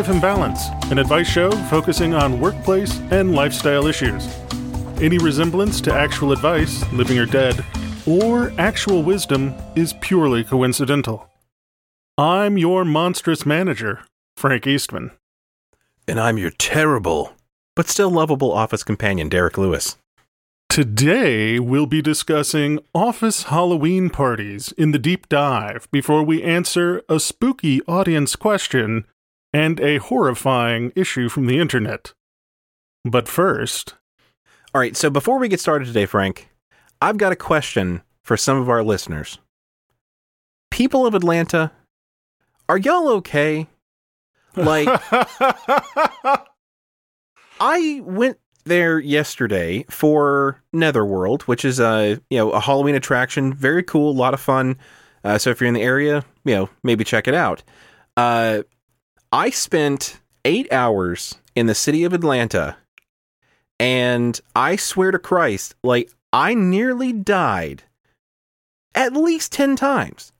Welcome to Work Life Imbalance, an advice show focusing on workplace and lifestyle issues. Any resemblance to actual advice, living or dead, or actual wisdom is purely coincidental. I'm your monstrous manager, Frank Eastman. And I'm your terrible, but still lovable office companion, Derek Lewis. Today, we'll be discussing office Halloween parties in the deep dive before we answer a spooky audience question and a horrifying issue from the internet. But first, All right, so before we get started today, Frank, I've got a question for some of our listeners. People of Atlanta, are y'all okay? Like, I went there yesterday for Netherworld, which is a you know a Halloween attraction, very cool, a lot of fun. Uh, so if you're in the area, you know maybe check it out. Uh, I spent eight hours in the city of Atlanta, and I swear to Christ, like I nearly died at least ten times.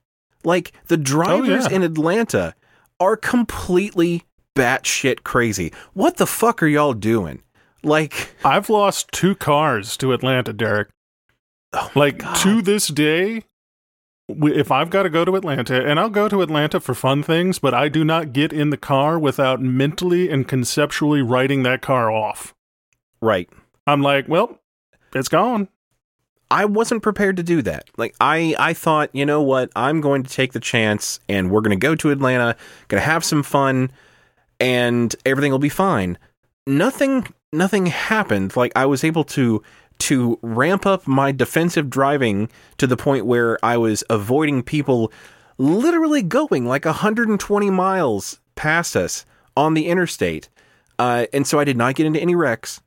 Like the drivers yeah. in Atlanta are completely batshit crazy. What the fuck are y'all doing? Like, I've lost two cars to Atlanta, Derek. Oh like God. to this day, if I've got to go to Atlanta, and I'll go to Atlanta for fun things, but I do not get in the car without mentally and conceptually writing that car off. right. I'm like, well, it's gone. I wasn't prepared to do that. Like I I thought, you know what? I'm going to take the chance and we're going to go to Atlanta, going to have some fun and everything will be fine. Nothing nothing happened. Like I was able to to ramp up my defensive driving to the point where I was avoiding people literally going like 120 miles past us on the interstate. Uh, and so I did not get into any wrecks.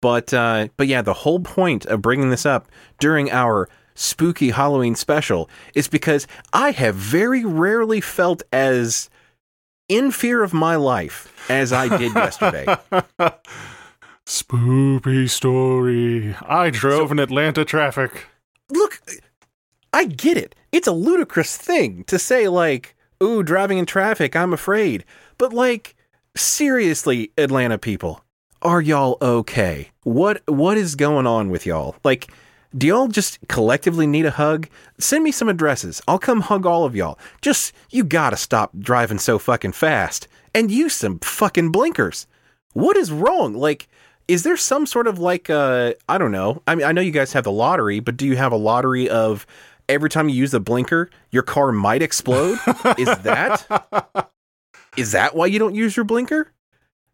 But uh, but yeah, the whole point of bringing this up during our spooky Halloween special is because I have very rarely felt as in fear of my life as I did yesterday. Spoopy story. I drove in Atlanta traffic. Look, I get it. It's a ludicrous thing to say like, "Ooh, driving in traffic, I'm afraid." But like, seriously, Atlanta people, are y'all okay? What what is going on with y'all? Like, do y'all just collectively need a hug? Send me some addresses. I'll come hug all of y'all. Just you gotta stop driving so fucking fast and use some fucking blinkers. What is wrong? Like, is there some sort of like uh I don't know. I mean, I know you guys have the lottery, but do you have a lottery of every time you use the blinker, your car might explode? is that is that why you don't use your blinker?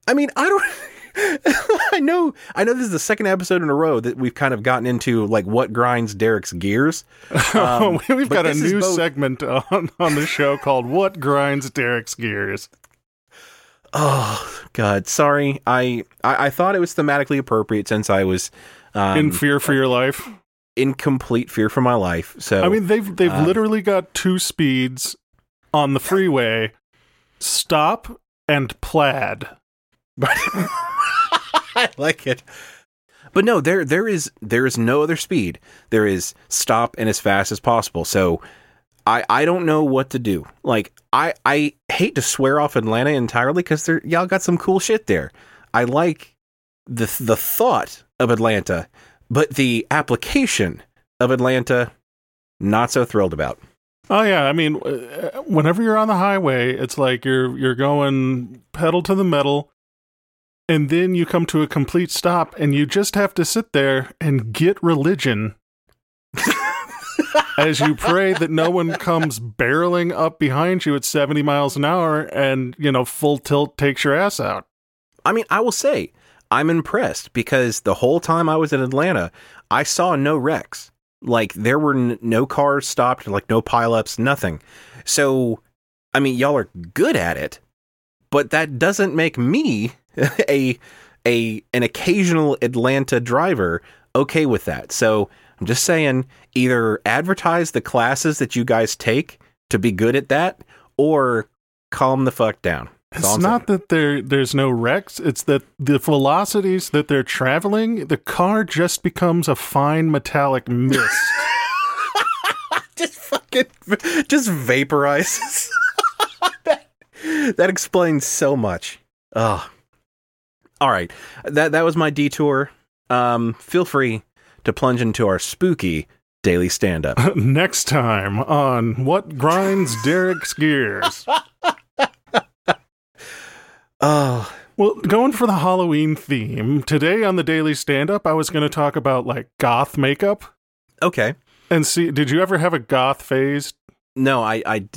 I mean, I don't. I know. I know this is the second episode in a row that we've kind of gotten into like what grinds Derek's gears. Um, We've got a new both- segment on, on the show called What Grinds Derek's Gears. Oh God, sorry. I, I I thought it was thematically appropriate since I was um, in fear for your life. in complete fear for my life. So I mean, they've they've uh, literally got two speeds on the freeway: stop and plaid. I like it. But no, there there is there is no other speed. There is stop and as fast as possible. So I I don't know what to do. Like I I hate to swear off Atlanta entirely because there y'all got some cool shit there. I like the the thought of Atlanta, but the application of Atlanta, not so thrilled about. Oh yeah, I mean, uh, whenever you're on the highway, it's like you're you're going pedal to the metal, and then you come to a complete stop, and you just have to sit there and get religion as you pray that no one comes barreling up behind you at 70 miles an hour and you know full tilt takes your ass out. I mean, I will say I'm impressed because the whole time I was in Atlanta, I saw no wrecks. Like there were n- no cars stopped, like no pileups, nothing. So I mean, y'all are good at it, but that doesn't make me a a an occasional Atlanta driver okay with that. So I'm just saying, either advertise the classes that you guys take to be good at that, or calm the fuck down. That's It's not that there there's no wrecks. It's that the velocities that they're traveling, the car just becomes a fine metallic mist. just fucking just vaporizes. that, that explains so much. Oh. All right. That that was my detour. Um feel free to plunge into our spooky daily stand up. Next time on what grinds Derek's gears. oh, Well, going for the Halloween theme, today on the Daily Stand Up, I was going to talk about like goth makeup okay. and see. Did you ever have a goth phase? No, I, I,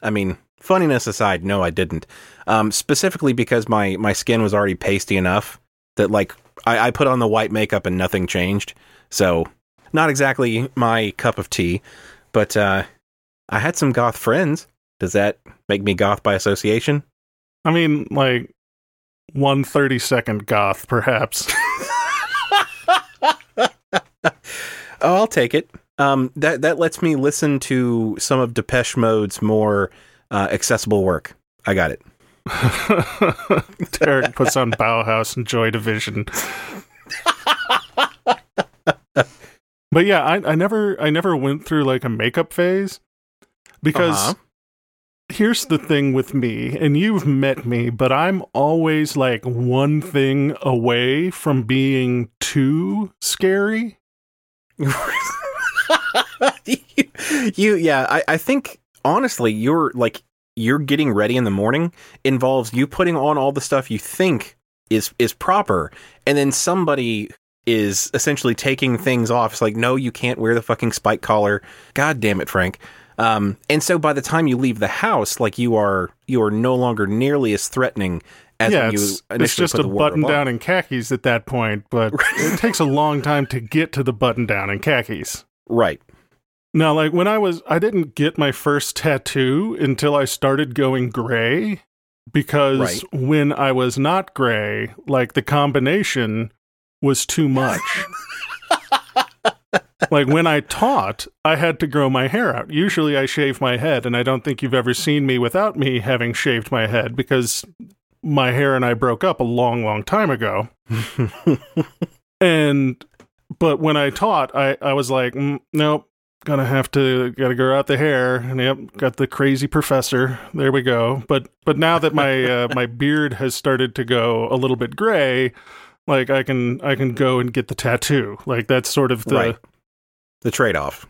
I mean, funniness aside, no, I didn't. Um, specifically because my my skin was already pasty enough that like I, I put on the white makeup and nothing changed. So not exactly my cup of tea, but uh, I had some goth friends. Does that make me goth by association? I mean, like one thirty second goth, perhaps. Oh, I'll take it. Um, that that lets me listen to some of Depeche Mode's more uh, accessible work. I got it. Derek puts on Bauhaus and Joy Division. but yeah, I, I never I never went through like a makeup phase because Uh-huh. here's the thing with me, and you've met me, but I'm always like one thing away from being too scary. you, you yeah I, I think honestly you're like you're getting ready in the morning involves you putting on all the stuff you think is is proper and then somebody is essentially taking things off it's like no you can't wear the fucking spike collar god damn it frank um, and so by the time you leave the house like you are you are no longer nearly as threatening as yeah, it's, initially it's just a button on. down in khakis at that point, but it takes a long time to get to the button down in khakis. right Now, like when I was, I didn't get my first tattoo until I started going gray because Right. when I was not gray, like the combination was too much. like when I taught, I had to grow my hair out. Usually I shave my head, and I don't think you've ever seen me without me having shaved my head because my hair and I broke up a long, long time ago. and but when I taught, I I was like, mm, nope, gonna have to gotta grow out the hair. And yep, got the crazy professor. There we go. But but now that my uh, my beard has started to go a little bit gray, like I can I can go and get the tattoo. Like that's sort of the Right. the trade-off.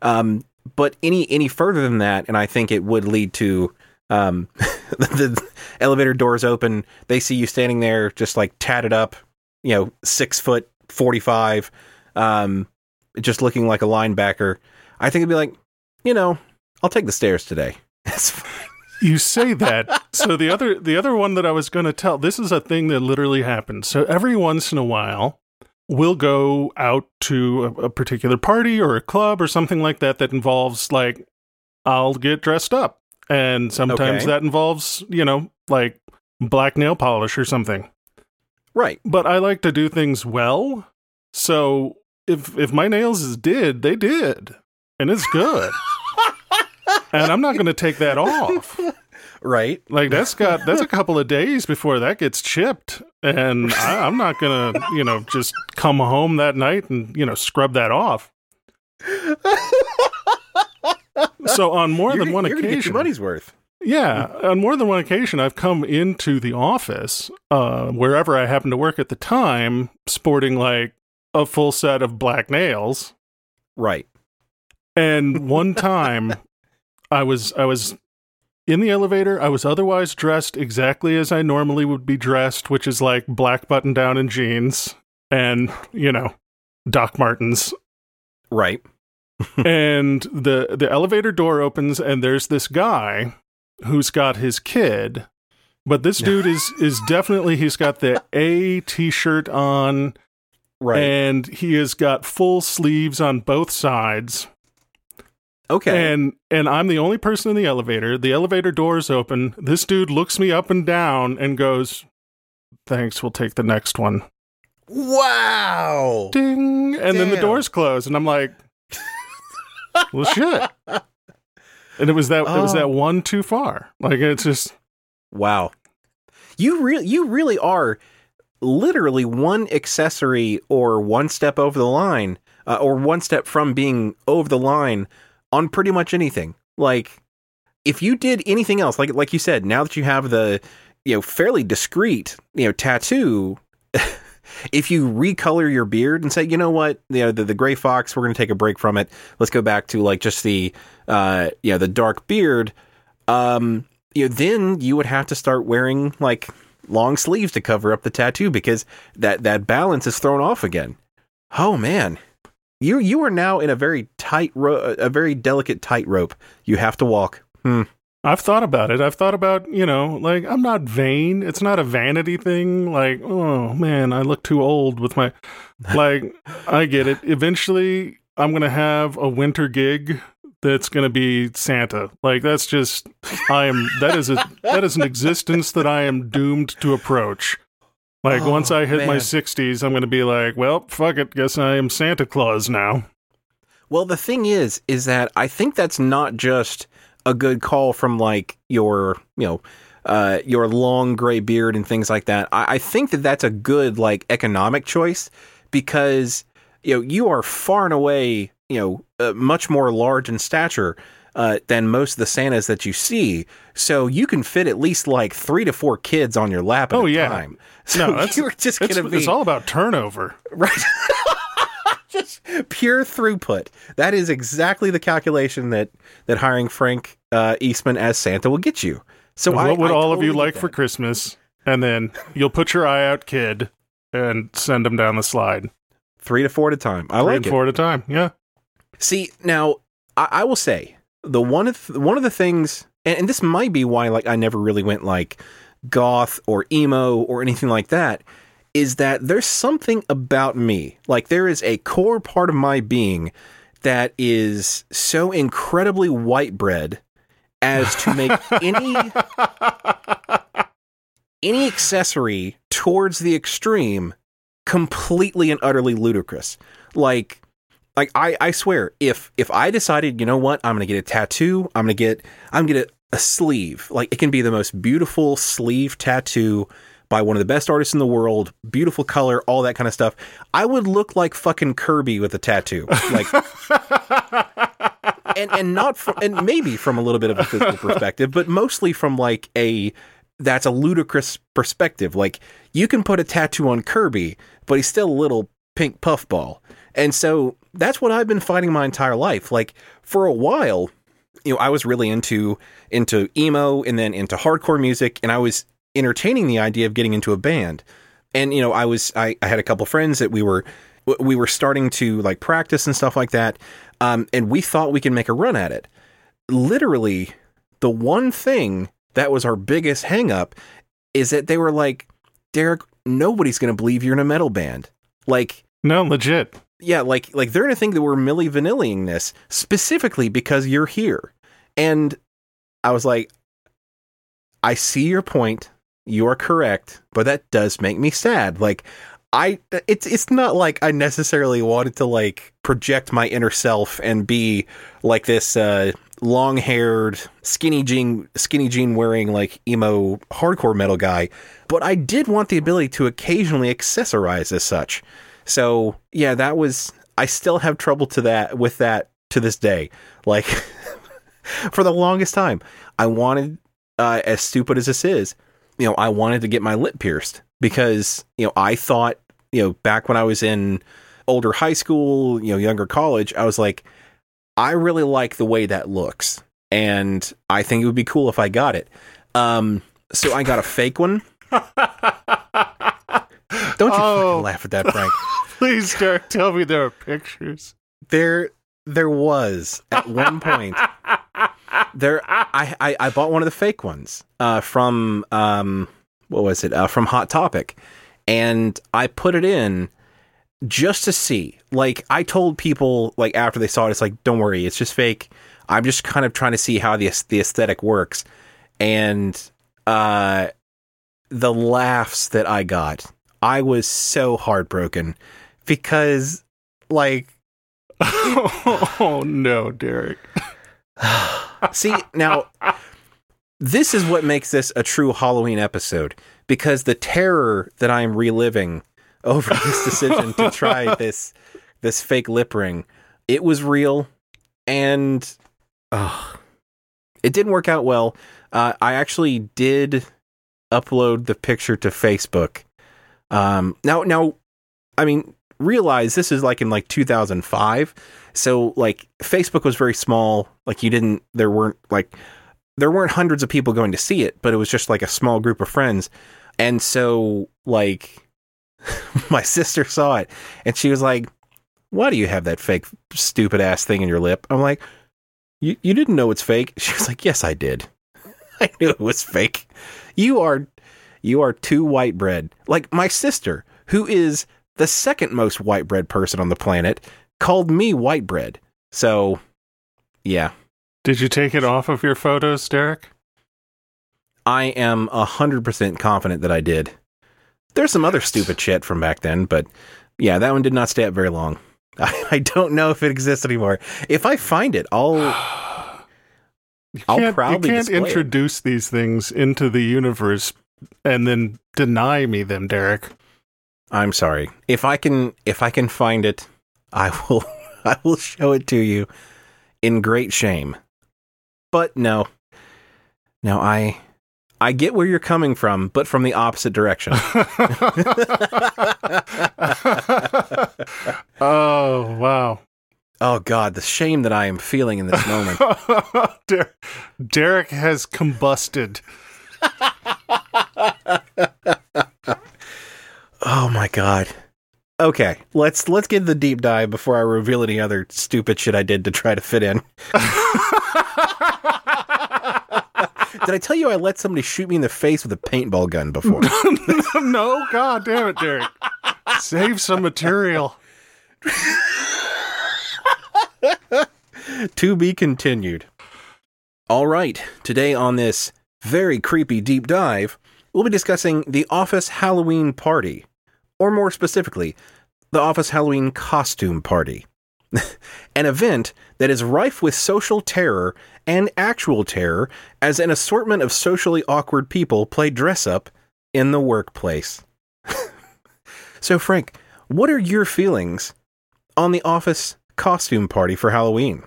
Um, but any any further than that, and I think it would lead to um, the elevator doors open. They see you standing there, just like tatted up, you know, six foot forty five, um, just looking like a linebacker. I think it'd be like, you know, I'll take the stairs today. You say that. so the other the other one that I was going to tell, this is a thing that literally happens. So every once in a while, we'll go out to a, a particular party or a club or something like that that involves like I'll get dressed up. And sometimes Okay. that involves, you know, like black nail polish or something. right. But I like to do things well. So if if my nails is did, they did. And it's good. and I'm not going to take that off. Right. Like that's got that's a couple of days before that gets chipped, and I, I'm not gonna you know just come home that night and you know scrub that off. So on more You're, than one you're gonna get your occasion, money's worth. yeah, on more than one occasion, I've come into the office uh, wherever I happen to work at the time, sporting like a full set of black nails. Right. And one time, I was I was in the elevator. I was otherwise dressed exactly as I normally would be dressed, which is like black button down and jeans, and you know, Doc Martens. Right. and the the elevator door opens, and there's this guy who's got his kid. But this dude is is definitely he's got the A t-shirt on Right. and he has got full sleeves on both sides. Okay. And and I'm the only person in the elevator. The elevator doors open. This dude looks me up and down and goes, "Thanks, we'll take the next one." wow. Ding. And then the doors close and I'm like, "Well, shit." And it was that it was Oh. that one too far. Like it's just Wow. You really you really are literally one accessory or one step over the line uh, or one step from being over the line on pretty much anything. Like if you did anything else like like you said, now that you have the you know fairly discreet, you know, tattoo if you recolor your beard and say, you know what, you know, the, the gray fox, we're going to take a break from it. Let's go back to like just the, uh, you know, the dark beard. Um, you know, then you would have to start wearing like long sleeves to cover up the tattoo because that that balance is thrown off again. Oh man, you you are now in a very tight ro- a very delicate tightrope. You have to walk. Hmm. I've thought about it. I've thought about, you know, like I'm not vain. It's not a vanity thing. Like, oh man, I look too old with my like I get it. Eventually I'm gonna have a winter gig that's gonna be Santa. Like that's just I am that is a that is an existence that I am doomed to approach. Like Oh, once I hit my sixties, I'm gonna be like, well, fuck it, guess I am Santa Claus now. Well, the thing is, is that I think that's not just a good call from like your, you know, uh, your long gray beard and things like that. I, I think that that's a good like economic choice because you know you are far and away, you know, uh, much more large in stature. Uh, than most of the Santas that you see, so you can fit at least like three to four kids on your lap at Oh, a yeah. time. So No, that's you're just it's, gonna be it's all about turnover. Right. Just pure throughput. That is exactly the calculation that that hiring Frank uh, Eastman as Santa will get you. So what I, would I all of you like for. Christmas? And then you'll put your eye out, kid, and send them down the slide. Three to four at a time. I Three like and it. four at a time. Yeah. See, now I, I will say the one of th- one of the things, and, and this might be why like I never really went like goth or emo or anything like that, is that there's something about me, like there is a core part of my being that is so incredibly white bread as to make any any accessory towards the extreme completely and utterly ludicrous. Like like I, I swear, if if I decided, you know what, I'm gonna get a tattoo, I'm gonna get I'm gonna a sleeve. Like it can be the most beautiful sleeve tattoo by one of the best artists in the world, beautiful color, all that kind of stuff. I would look like fucking Kirby with a tattoo. Like and and not from and maybe from a little bit of a physical perspective, but mostly from like a that's a ludicrous perspective. Like you can put a tattoo on Kirby, but he's still a little pink puffball. And so that's what I've been fighting my entire life. Like for a while, you know, I was really into into emo and then into hardcore music, and I was entertaining the idea of getting into a band. And you know, I was I, I had a couple friends that we were we were starting to like practice and stuff like that, um, and we thought we could make a run at it. Literally, the one thing that was our biggest hang up is that they were like, Derek, nobody's going to believe you're in a metal band. Like, No, legit. Yeah, like like they're gonna think that we're Milli Vanilliing this specifically because you're here. And I was like, I see your point. You are correct, but that does make me sad. Like I it's it's not like I necessarily wanted to like project my inner self and be like this uh long-haired skinny jean skinny jean wearing like emo hardcore metal guy, but I did want the ability to occasionally accessorize as such. So yeah, that was. I still have trouble to that with that to this day. Like for the longest time, I wanted, uh, as stupid as this is, you know, I wanted to get my lip pierced because you know I thought you know back when I was in older high school, you know, younger college, I was like, I really like the way that looks, and I think it would be cool if I got it. Um, so I got a fake one. Don't you Oh. fucking laugh at that, Frank. Please, Derek, tell me there are pictures. there there was at one point there I, I I bought one of the fake ones uh from um what was it uh from Hot Topic and I put it in just to see like I told people like after they saw it it's like don't worry it's just fake I'm just kind of trying to see how the the aesthetic works, and uh, the laughs that I got, I was so heartbroken because, like, oh no, Derek. see now, this is what makes this a true Halloween episode because the terror that I am reliving over this decision to try this this fake lip ring, it was real, and it didn't work out well. Uh, I actually did upload the picture to Facebook. Um, now, now, I mean, realize this is like in like 2005, so like Facebook was very small. Like you didn't, there weren't like there weren't hundreds of people going to see it, but it was just like a small group of friends, and so like my sister saw it and she was like, "Why do you have that fake stupid ass thing in your lip?" I'm like, "You you didn't know it's fake?" She was like, "Yes, I did. I knew it was fake. You are you are too white bread. Like my sister, who is the second most white bread person on the planet, called me white bread. So, yeah. Did you take it off of your photos, Derek? I am 100% confident that I did. There's some other stupid shit from back then, but yeah, that one did not stay up very long. I, I don't know if it exists anymore. If I find it, I'll You I'll proudly you can't display it. introduce these things into the universe and then deny me them, Derek. I'm sorry. If I can if I can find it, I will I will show it to you in great shame. But no. No, I I get where you're coming from, but from the opposite direction. oh, wow. oh god, the shame that I am feeling in this moment. Der- Derek has combusted. Oh my god. Okay, let's let's get the deep dive before I reveal any other stupid shit I did to try to fit in. Did I tell you I let somebody shoot me in the face with a paintball gun before? no, god damn it, Derek. Save some material. to be continued. All right, today on this very creepy deep dive, we'll be discussing the Office Halloween Party, or more specifically, the Office Halloween Costume Party. an event that is rife with social terror and actual terror as an assortment of socially awkward people play dress up in the workplace. so, Frank, what are your feelings on the Office Costume Party for Halloween?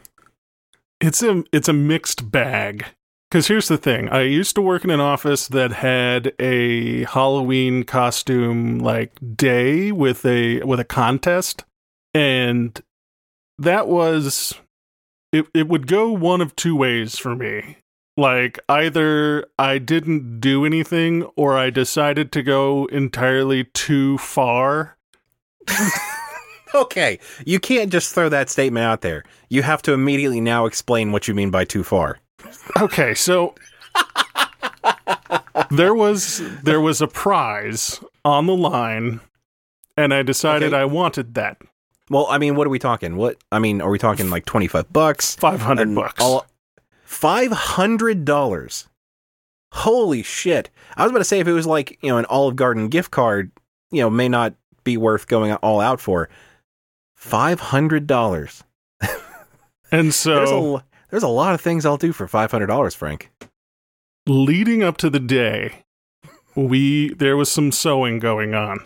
It's a it's a mixed bag. Cause here's the thing. I used to work in an office that had a Halloween costume like day with a with a contest. And that was it it would go one of two ways for me. Like either I didn't do anything or I decided to go entirely too far. Okay, you can't just throw that statement out there. You have to immediately now explain what you mean by too far. Okay, so there was there was a prize on the line, and I decided Okay. I wanted that Well, I mean, what are we talking? What I mean, are we talking like twenty five bucks? five hundred bucks, five hundred dollars? Holy shit! I was about to say if it was like you know an Olive Garden gift card, you know, may not be worth going all out for. Five hundred dollars. and There's so a there's a lot of things I'll do for five hundred dollars, Frank. leading up to the day, we there was some sewing going on.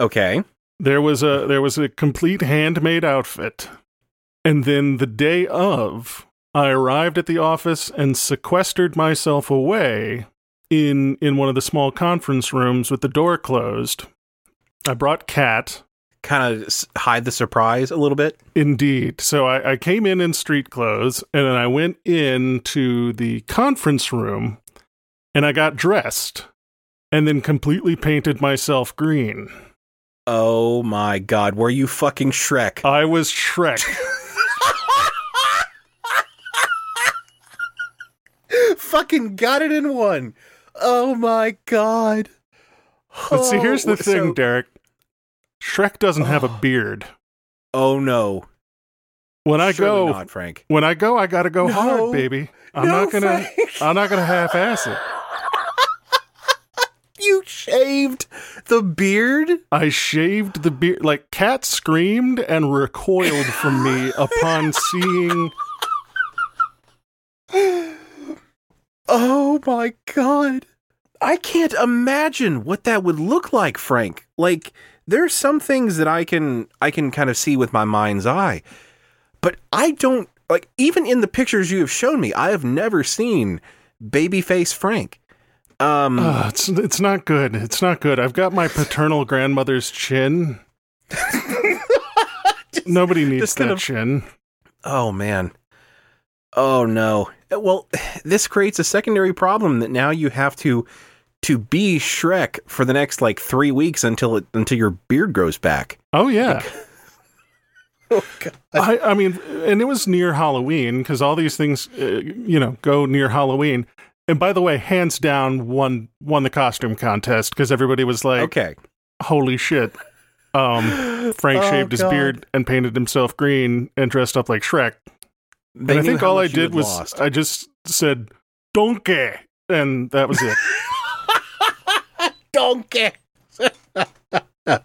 Okay. There was a there was a complete handmade outfit. And then the day of, I arrived at the office and sequestered myself away in in one of the small conference rooms with the door closed. I brought Cat, Kind of hide the surprise a little bit. indeed. So I, I came in in street clothes and then I went into the conference room and I got dressed and then completely painted myself green. Oh my god, were you fucking Shrek? I was Shrek. fucking got it in one. Oh my god. But see, here's the Oh, thing, so- Derek. Shrek doesn't have a oh. beard. oh no. when I Surely go, not, Frank. when I go, I gotta go No. hard, baby. I'm No, not gonna, Frank. I'm not gonna half-ass it. You shaved the beard? I shaved the beard. Like Cat screamed and recoiled from me upon seeing. Oh my god. I can't imagine what that would look like, Frank. Like there's some things that I can I can kind of see with my mind's eye. But I don't like even in the pictures you have shown me, I have never seen babyface Frank. Um Uh, it's it's not good. It's not good. I've got my paternal grandmother's chin. Nobody needs just that of- chin. Oh man. Oh no. Well, this creates a secondary problem that now you have to to be Shrek for the next like 3 weeks until it until your beard grows back. Oh yeah. Oh. I, I mean, and it was near Halloween because all these things, uh, you know, go near Halloween. And by the way, hands down, won won the costume contest because everybody was like, Okay. "Holy shit!" Um, Frank Oh, shaved his beard and painted himself green and dressed up like Shrek. They and I think all I did was lost. I just said "donkey," and that was it. donkey.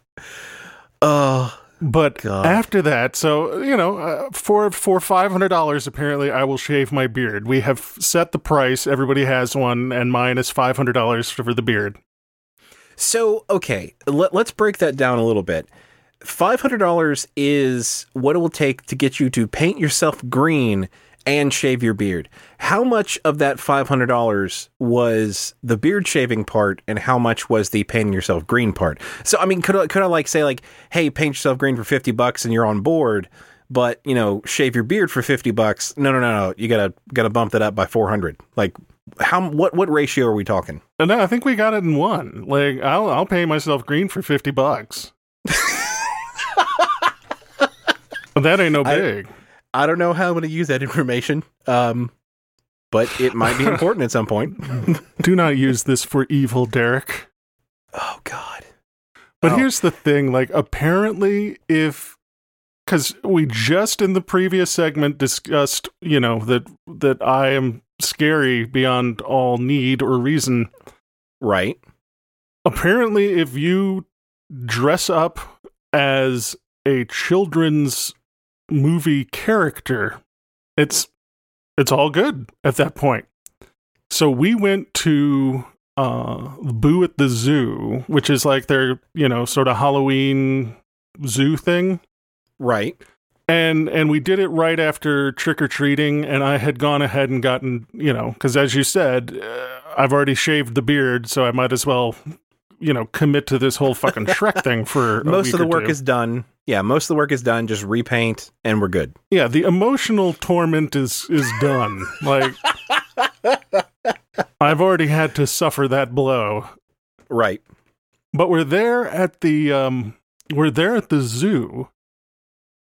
oh, But God. after that, so you know, uh, for for five hundred dollars, apparently, I will shave my beard. We have set the price. Everybody has one, and mine is five hundred dollars for the beard. so okay. Let, let's break that down a little bit. Five hundred dollars is what it will take to get you to paint yourself green and shave your beard. How much of that five hundred dollars was the beard shaving part, and how much was the painting yourself green part? So I mean, could I, could I like say like, hey, paint yourself green for fifty bucks and you're on board, but you know, shave your beard for fifty bucks? No, no, no, no. You gotta gotta bump that up by four hundred. Like, how what what ratio are we talking? And I think we got it in one. Like, I'll I'll pay myself green for fifty bucks. that ain't no big. I don't know how I'm going to use that information, um, but it might be important at some point. Do not use this for evil, Derek. Oh God! But Oh. here's the thing like, apparently, if. Because we just in the previous segment discussed, you know, that that I am scary beyond all need or reason. Right? Apparently, if you dress up as a children's movie character, it's it's all good at that point. So we went to uh Boo at the Zoo, which is like their, you know, sort of Halloween zoo thing. Right? And and we did it right after trick or treating and I had gone ahead and gotten, you know, cuz as you said, uh, I've already shaved the beard, so I might as well you know, commit to this whole fucking Shrek thing for Most of the or work two. is done. Yeah, most of the work is done. Just repaint, and we're good. Yeah, the emotional torment is is done. Like I've already had to suffer that blow. Right? But we're there at the um we're there at the zoo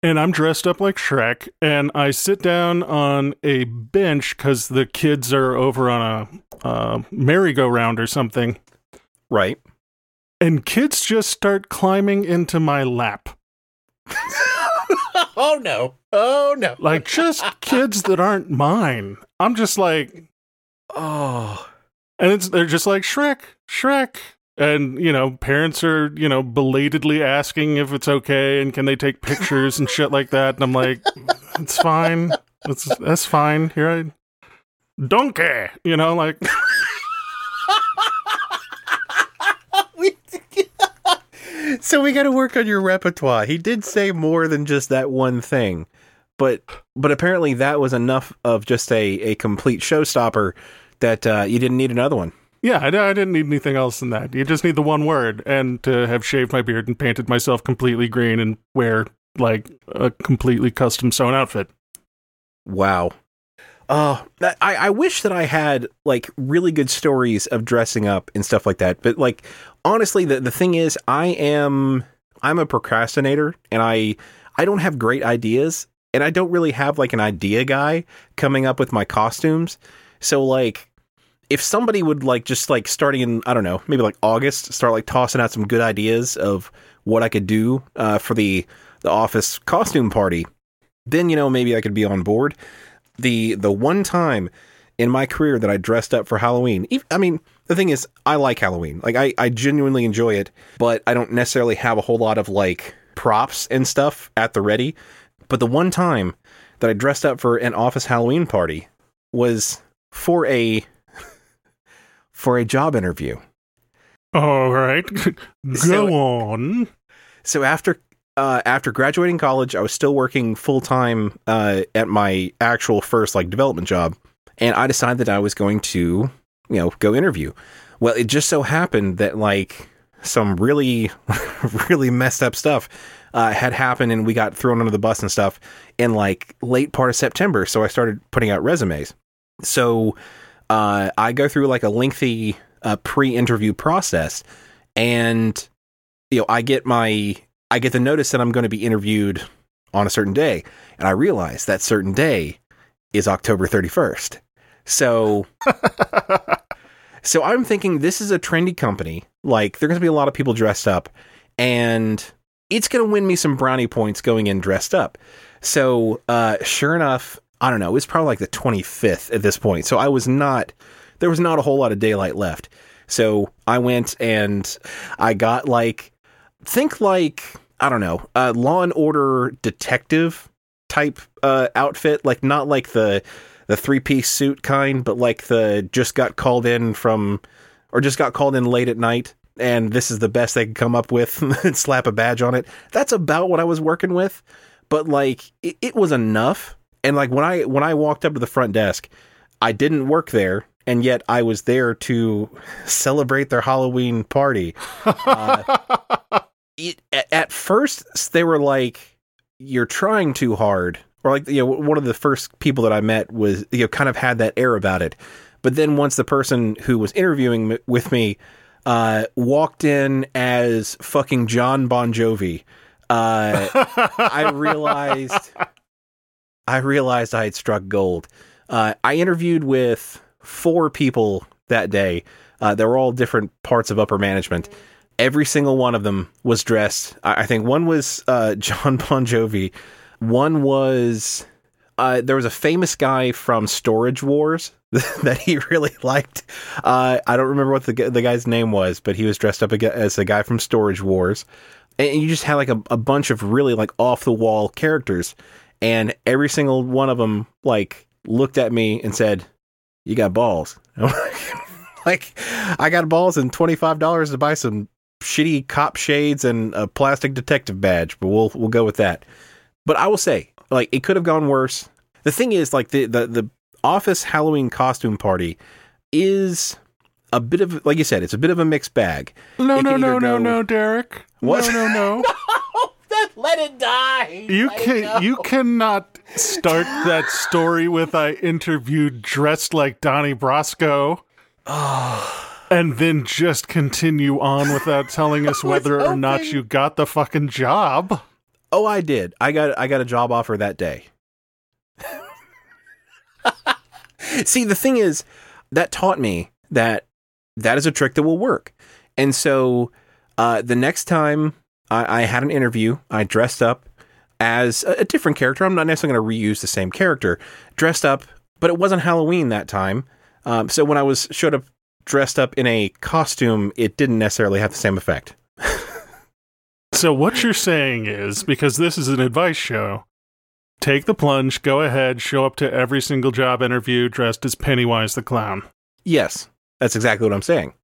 and I'm dressed up like Shrek and I sit down on a bench cuz the kids are over on a uh, merry-go-round or something Right? and kids just start climbing into my lap. oh no! Oh no! Like just kids that aren't mine. I'm just like Oh, and it's they're just like Shrek, Shrek, and you know parents are you know belatedly asking if it's okay and can they take pictures and shit like that, and I'm like, it's fine, that's that's fine. Here I, donkey, you know, like so we got to work on your repertoire. He did say more than just that one thing, but but apparently that was enough of just a a complete showstopper that uh, you didn't need another one. yeah, I, I didn't need anything else than that. You just need the one word and to have shaved my beard and painted myself completely green and wear like a completely custom sewn outfit. Wow. That- I, I wish that I had like really good stories of dressing up and stuff like that. But like honestly, the, the thing is I am I'm a procrastinator and I I don't have great ideas and I don't really have like an idea guy coming up with my costumes. So like if somebody would like just like starting in I don't know, maybe like August, start like tossing out some good ideas of what I could do uh, for the the office costume party, then you know maybe I could be on board. The the one time in my career that I dressed up for Halloween, I mean, the thing is, I like Halloween. Like I, I genuinely enjoy it, but I don't necessarily have a whole lot of like props and stuff at the ready. But the one time that I dressed up for an office Halloween party was for a for a job interview. All right. Go So- on. So after uh, after graduating college, I was still working full time uh, at my actual first like development job, and I decided that I was going to you know go interview. Well, it just so happened that like some really really messed up stuff uh, had happened, and we got thrown under the bus and stuff in like late part of September. So I started putting out resumes. So uh, I go through like a lengthy uh, pre-interview process, and you know I get my I get the notice that I'm going to be interviewed on a certain day, and I realize that certain day is October 31st. So so I'm thinking this is a trendy company. Like there's going to be a lot of people dressed up and it's going to win me some brownie points going in dressed up. So uh sure enough, I don't know, it's probably like the 25th at this point. So I was not there was not a whole lot of daylight left. So I went and I got like think like I don't know, a Law and Order detective type uh, outfit, like not like the the three piece suit kind, but like the just got called in from or just got called in late at night, and this is the best they could come up with and slap a badge on it. That's about what I was working with, but like it, it was enough. And like when I when I walked up to the front desk, I didn't work there, and yet I was there to celebrate their Halloween party. Uh, it, at, at first, they were like, "You're trying too hard," or like you know, one of the first people that I met was you know kind of had that air about it. But then once the person who was interviewing m- with me uh, walked in as fucking John Bon Jovi, uh, I realized I realized I had struck gold. Uh, I interviewed with four people that day. Uh, they were all different parts of upper management. Every single one of them was dressed. I, I think one was uh, John Bon Jovi. One was uh, there was a famous guy from Storage Wars that he really liked. Uh, I don't remember what the the guy's name was, but he was dressed up as a guy from Storage Wars. And you just had like a, a bunch of really like off the wall characters, and every single one of them like looked at me and said, "You got balls." like I got balls and twenty five dollars to buy some shitty cop shades and a plastic detective badge, but we'll we'll go with that. But I will say, like, it could have gone worse. The thing is, like, the the the office Halloween costume party is a bit of like you said, it's a bit of a mixed bag. No, It no, no, no, no, Derek. What? No, no, no. Let it die. You can you cannot start that story with I interviewed dressed like Donnie Brasco. and then just continue on without telling us whether or not you got the fucking job. Oh, I did. I got I got a job offer that day. See, the thing is, that taught me that that is a trick that will work. And so, uh, the next time I, I had an interview, I dressed up as a, a different character. I'm not necessarily going to reuse the same character. Dressed up, but it wasn't Halloween that time. Um, so when I was showed up dressed up in a costume, it didn't necessarily have the same effect. So what you're saying is because this is an advice show, take the plunge, go ahead, show up to every single job interview dressed as Pennywise the clown. Yes, that's exactly what I'm saying.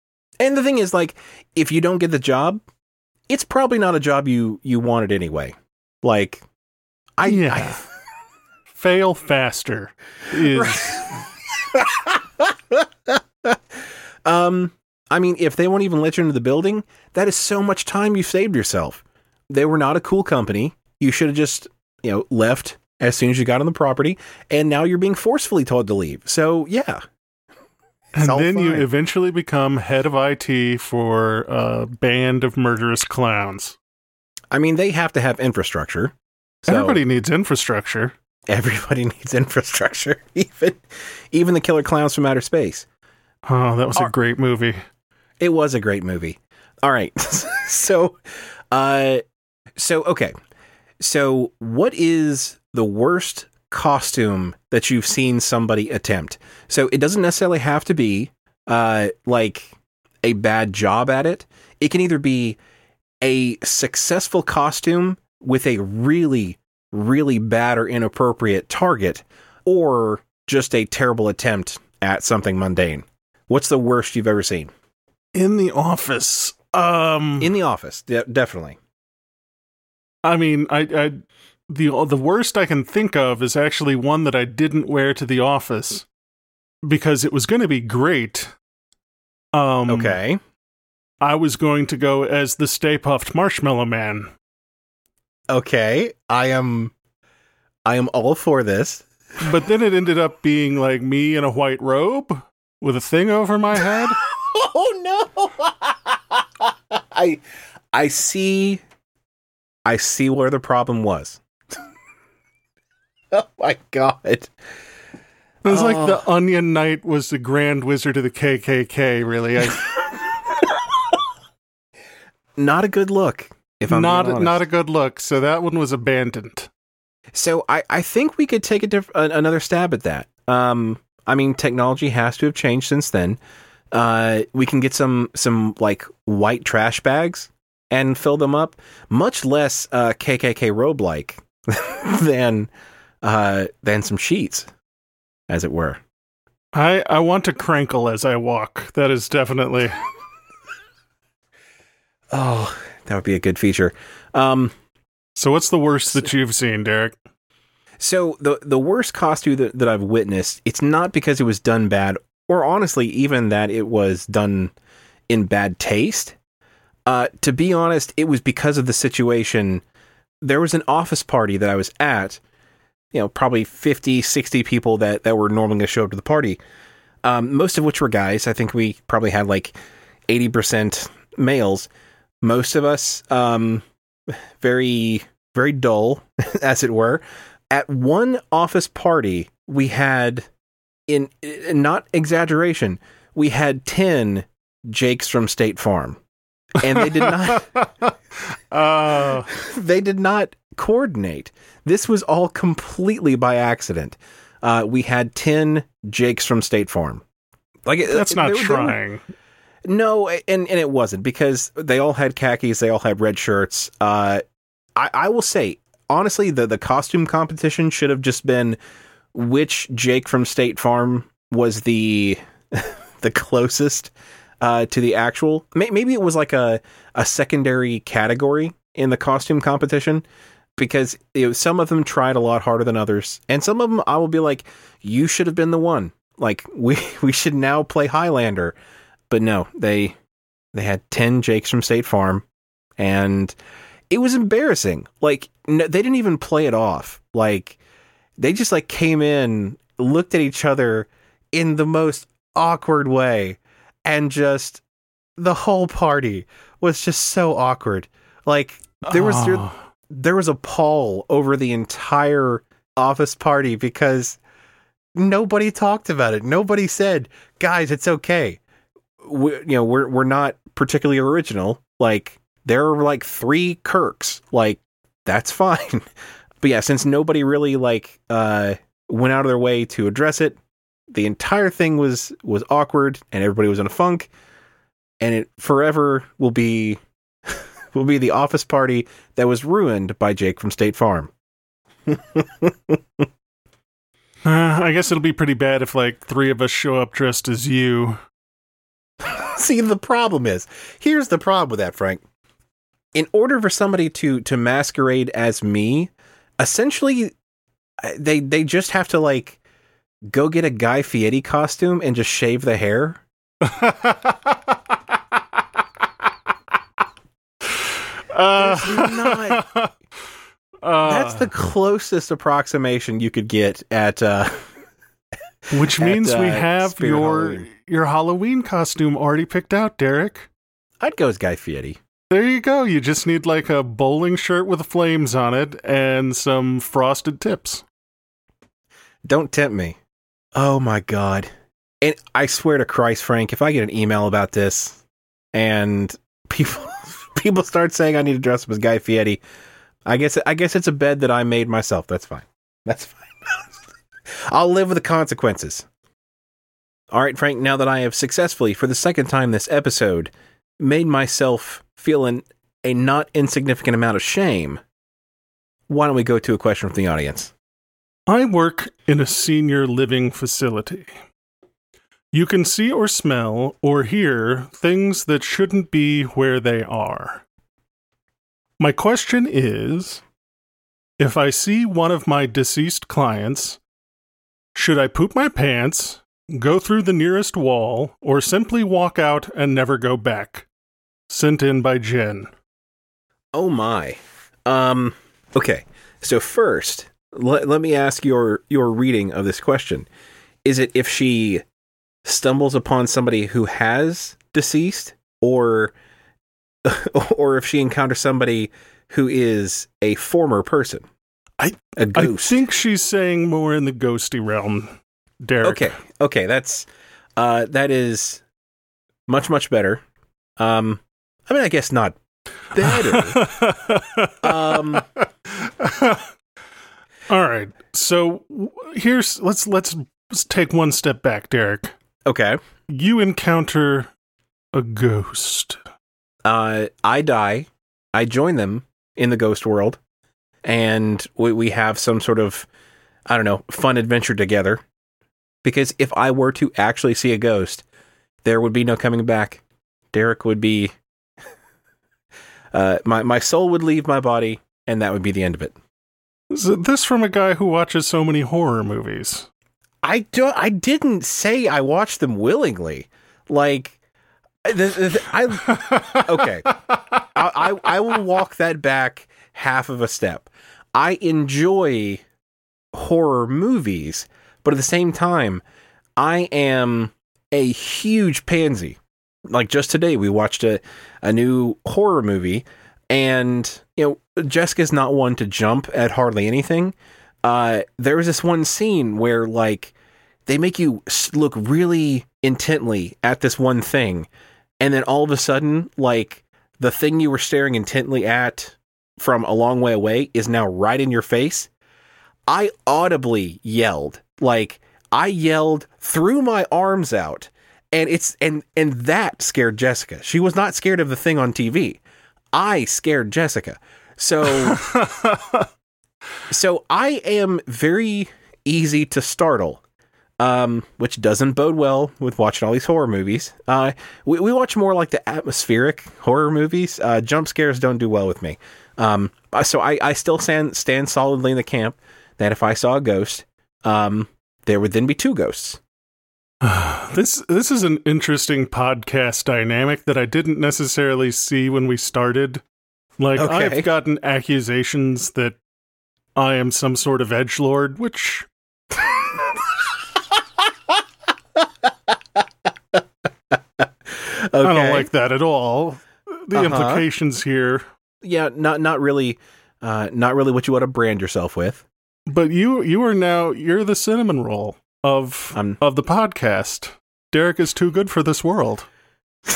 And the thing is, like, if you don't get the job, it's probably not a job you you wanted anyway. Like, I, Yeah. Fail faster is I um, I mean, if they won't even let you into the building, that is so much time you've saved yourself. They were not a cool company. You should have just you know left as soon as you got on the property, and now you're being forcefully told to leave. So yeah, and all then you eventually become head of IT for a band of murderous clowns. I mean, they have to have infrastructure. So Everybody needs infrastructure. everybody needs infrastructure, even even the killer clowns from outer space. Oh, that was a great movie. It was a great movie. All right. so uh so okay. So what is the worst costume that you've seen somebody attempt. So it doesn't necessarily have to be uh, like a bad job at it. It can either be a successful costume with a really, really bad or inappropriate target, or just a terrible attempt at something mundane. What's the worst you've ever seen? In the office. Um In the office, de- definitely. I mean, I, I the the worst I can think of is actually one that I didn't wear to the office because it was going to be great. Um, Okay. I was going to go as the Stay Puft Marshmallow Man. Okay. I am I am all for this. But then it ended up being like me in a white robe with a thing over my head. Oh no. I I see I see where the problem was. oh my god. It was like the Onion Knight was the Grand Wizard of the KKK. Really, I, Not a good look. If I'm not being not a good look. So that one was abandoned. So I, I think we could take a diff- another stab at that. Um, I mean, technology has to have changed since then. Uh, we can get some some like white trash bags and fill them up, much less uh, KKK robe like than uh, than some sheets, as it were. I I want to crankle as I walk. That is definitely. Oh, that would be a good feature. Um, So what's the worst that you've seen, Derek? So the the worst costume that, that I've witnessed, it's not because it was done bad, or honestly, even that it was done in bad taste. Uh, to be honest, it was because of the situation. There was an office party that I was at, you know, probably 50, 60 people that, that were normally going to show up to the party, um, most of which were guys. I think we probably had like 80% males. Most of us, um, very, very dull, as it were at one office party we had in, in not exaggeration we had 10 jakes from state farm. And they did not Uh, they did not coordinate. This was all completely by accident. Uh, we had 10 jakes from state farm. Like it- that's not there- there were- trying. no, and and it wasn't because they all had khakis, they all had red shirts. Uh, I I will say honestly, the the costume competition should have just been which Jake from State Farm was the the closest uh, to the actual. Maybe it was like a a secondary category in the costume competition because you know, some of them tried a lot harder than others, and some of them I will be like, you should have been the one. Like we we should now play Highlander but no, they they had ten Jakes from State Farm, and it was embarrassing. Like no, they didn't even play it off. Like they just like came in, looked at each other in the most awkward way, and just the whole party was just so awkward. Like there was there, Oh. there was a pall over the entire office party because nobody talked about it. Nobody said, "Guys, it's okay." We, you know, we're we're not particularly original. Like there are like three Kirks. Like that's fine. But yeah, since nobody really like uh went out of their way to address it, the entire thing was was awkward and everybody was in a funk and it forever will be will be the office party that was ruined by Jake from State Farm. Uh, I guess it'll be pretty bad if like three of us show up dressed as you. See, the problem is here's the problem with that, Frank. In order for somebody to to masquerade as me, essentially, they they just have to like go get a Guy Fieri costume and just shave the hair. Uh, not- uh, That's the closest approximation you could get at. uh which at, means we uh, have Spirit your Halloween. your Halloween costume already picked out, Derek. I'd go as Guy Fieri. There you go. You just need like a bowling shirt with flames on it and some frosted tips. Don't tempt me. Oh my god. And I swear to Christ, Frank, if I get an email about this and people people start saying I need to dress up as Guy Fieri, I guess I guess it's a bed that I made myself. That's fine. That's fine. I'll live with the consequences. All right, Frank, now that I have successfully, for the second time this episode, made myself feel an, a not insignificant amount of shame, why don't we go to a question from the audience? I work in a senior living facility. You can see or smell or hear things that shouldn't be where they are. My question is if I see one of my deceased clients, should I poop my pants, go through the nearest wall, or simply walk out and never go back? Sent in by Jen. Oh my. Um okay. So first, let, let me ask your your reading of this question. Is it if she stumbles upon somebody who has deceased or or if she encounters somebody who is a former person? I a ghost. I think she's saying more in the ghosty realm, Derek. Okay. Okay, that's uh that is much much better. Um I mean I guess not better. um All right. So here's let's let's take one step back, Derek. okay. You encounter a ghost. Uh I die. I join them in the ghost world and we we have some sort of I don't know, fun adventure together. Because if I were to actually see a ghost, there would be no coming back. Derek would be uh my my soul would leave my body and that would be the end of it. Is this from a guy who watches so many horror movies? I do I didn't say I watched them willingly. Like the, the, I okay. I, I I will walk that back half of a step. I enjoy horror movies, but at the same time, I am a huge pansy. Like just today, we watched a, a new horror movie, and you know, Jessica's not one to jump at hardly anything. Uh, there was this one scene where like they make you look really intently at this one thing, and then all of a sudden, like the thing you were staring intently at from a long way away is now right in your face. I audibly yelled, like I yelled, threw my arms out, and it's and and that scared Jessica. She was not scared of the thing on TV. I scared Jessica. So so I am very easy to startle. Um, which doesn't bode well with watching all these horror movies. Uh, we, we watch more like the atmospheric horror movies. Uh, jump scares don't do well with me. Um, so I, I still stand stand solidly in the camp that if I saw a ghost, um, there would then be two ghosts. This this is an interesting podcast dynamic that I didn't necessarily see when we started. Like Okay. I've gotten accusations that I am some sort of edge lord, which Okay. I don't like that at all. The Uh-huh. implications here. Yeah, not not really, uh, not really what you want to brand yourself with. But you you are now you're the cinnamon roll of I'm- of the podcast. Derek is too good for this world.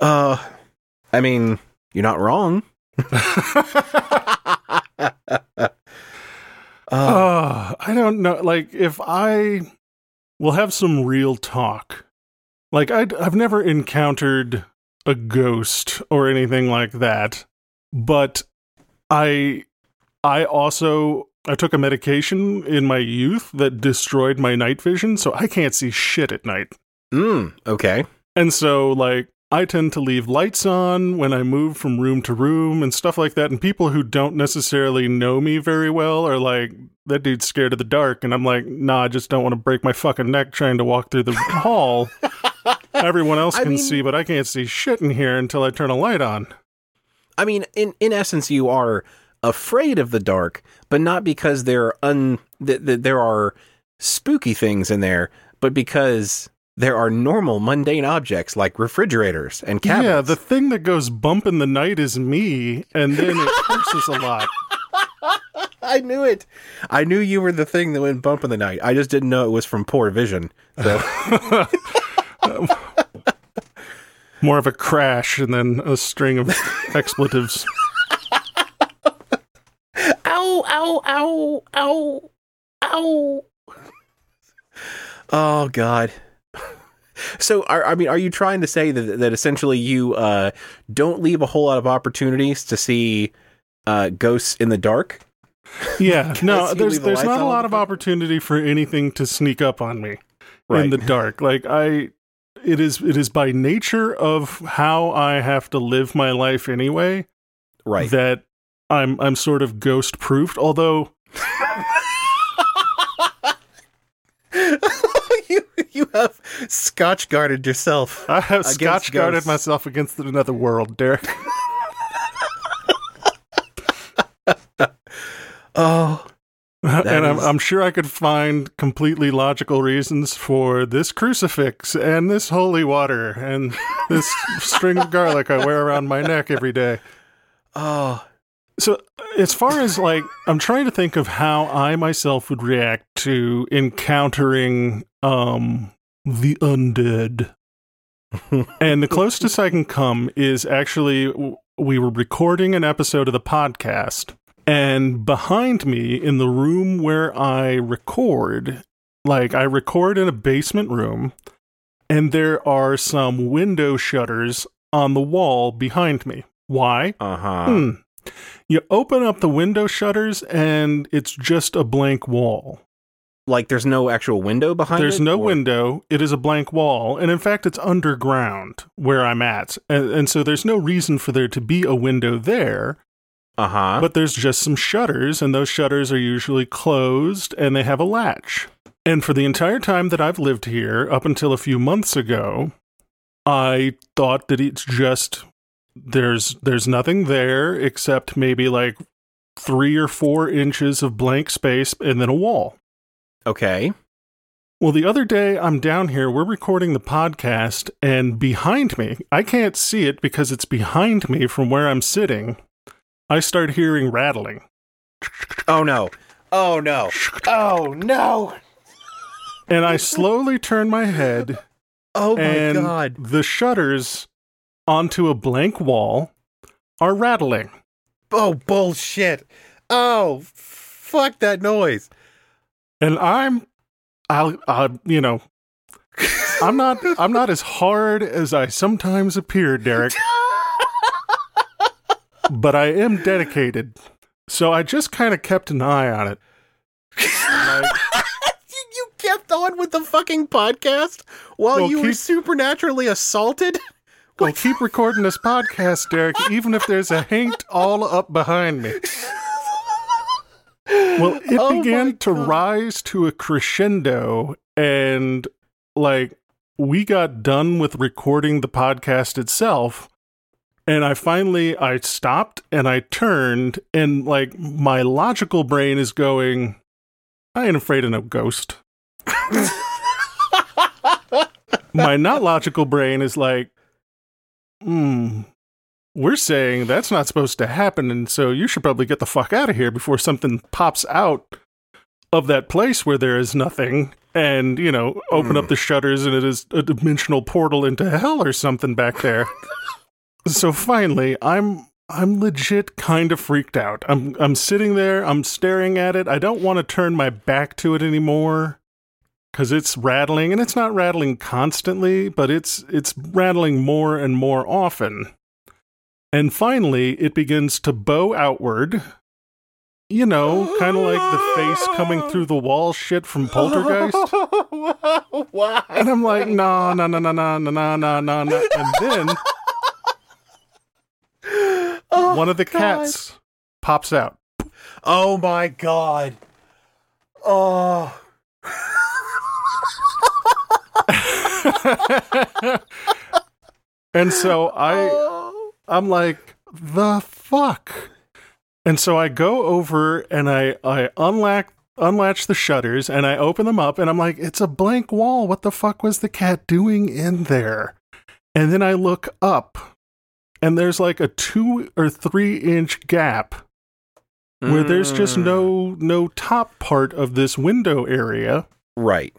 Uh, I mean, you're not wrong. Uh, Uh, I don't know. Like, if I will have some real talk, like i I've never encountered a ghost or anything like that, but I I also I took a medication in my youth that destroyed my night vision, so I can't see shit at night. mm, okay. And so, like, I tend to leave lights on when I move from room to room and stuff like that. And people who don't necessarily know me very well are like, that dude's scared of the dark. And I'm like, nah, I just don't want to break my fucking neck trying to walk through the hall. Everyone else I can mean- see, but I can't see shit in here until I turn a light on. I mean, in in essence, you are afraid of the dark, but not because there are un th- th- there are spooky things in there, but because there are normal mundane objects like refrigerators and cabinets. Yeah, the thing that goes bump in the night is me, and then it curses a lot. I knew it. I knew you were the thing that went bump in the night. I just didn't know it was from poor vision. So, More of a crash and then a string of expletives. Ow, ow, ow, ow, ow. Oh, God. So, are, I mean, are you trying to say that, that essentially you uh, don't leave a whole lot of opportunities to see uh, ghosts in the dark? Yeah, no, there's the there's not a lot of opportunity for anything to sneak up on me in the dark. Like I it is it is by nature of how I have to live my life anyway Right. that I'm I'm sort of ghost proofed, although you, you have scotch guarded yourself. I have scotch guarded myself against another world, Derek. Oh, and I'm, I'm sure I could find completely logical reasons for this crucifix and this holy water and this string of garlic I wear around my neck every day. oh, So, as far as like, I'm trying to think of how I myself would react to encountering um the undead. and the closest I can come is actually we were recording an episode of the podcast, and behind me in the room where I record, like I record in a basement room, and there are some window shutters on the wall behind me. Why? uh huh. Hmm. You open up the window shutters and it's just a blank wall. Like there's no actual window behind There's it? no or- window. It is a blank wall. And in fact, it's underground where I'm at. And, and so there's no reason for there to be a window there, Uh huh. but there's just some shutters, and those shutters are usually closed and they have a latch. And for the entire time that I've lived here, up until a few months ago, I thought that it's just there's there's nothing there except maybe like three or four inches of blank space and then a wall. Okay. Well, the other day I'm down here, we're recording the podcast, and behind me, I can't see it because it's behind me from where I'm sitting. I start hearing rattling. Oh no. Oh no. Oh no. And I slowly turn my head, Oh my god. the shutters onto a blank wall are rattling. Oh bullshit. Oh fuck that noise. And I'm, I'll, I, you know, I'm not, I'm not as hard as I sometimes appear, Derek. but I am dedicated. So I just kind of kept an eye on it. Like, you, kept on with the fucking podcast while Well, you were supernaturally assaulted? well, keep recording this podcast, Derek, even if there's a haint all up behind me. Well, it Oh began to rise to a crescendo, and like we got done with recording the podcast itself, and I finally I stopped and I turned, and like my logical brain is going, I ain't afraid of no ghost. my not logical brain is like, hmm, we're saying that's not supposed to happen, and so you should probably get the fuck out of here before something pops out of that place where there is nothing and, you know, open up the shutters and it is a dimensional portal into hell or something back there. so finally, I'm I'm legit kind of freaked out. I'm I'm sitting there, I'm staring at it. I don't want to turn my back to it anymore cuz it's rattling and it's not rattling constantly, but it's it's rattling more and more often. And finally, it begins to bow outward. You know, kind of like the face coming through the wall shit from Poltergeist. Why? And I'm like, no, no, no, no, no, no, no, no, no, no. And then Oh, one of the God. cats pops out. Oh my god. Oh. and so I Oh. I'm like, the fuck? And so I go over and I I unlock unlatch the shutters and I open them up and I'm like, it's a blank wall. What the fuck was the cat doing in there? And then I look up and there's like a two or three inch gap where there's just Mm. no no top part of this window area Right.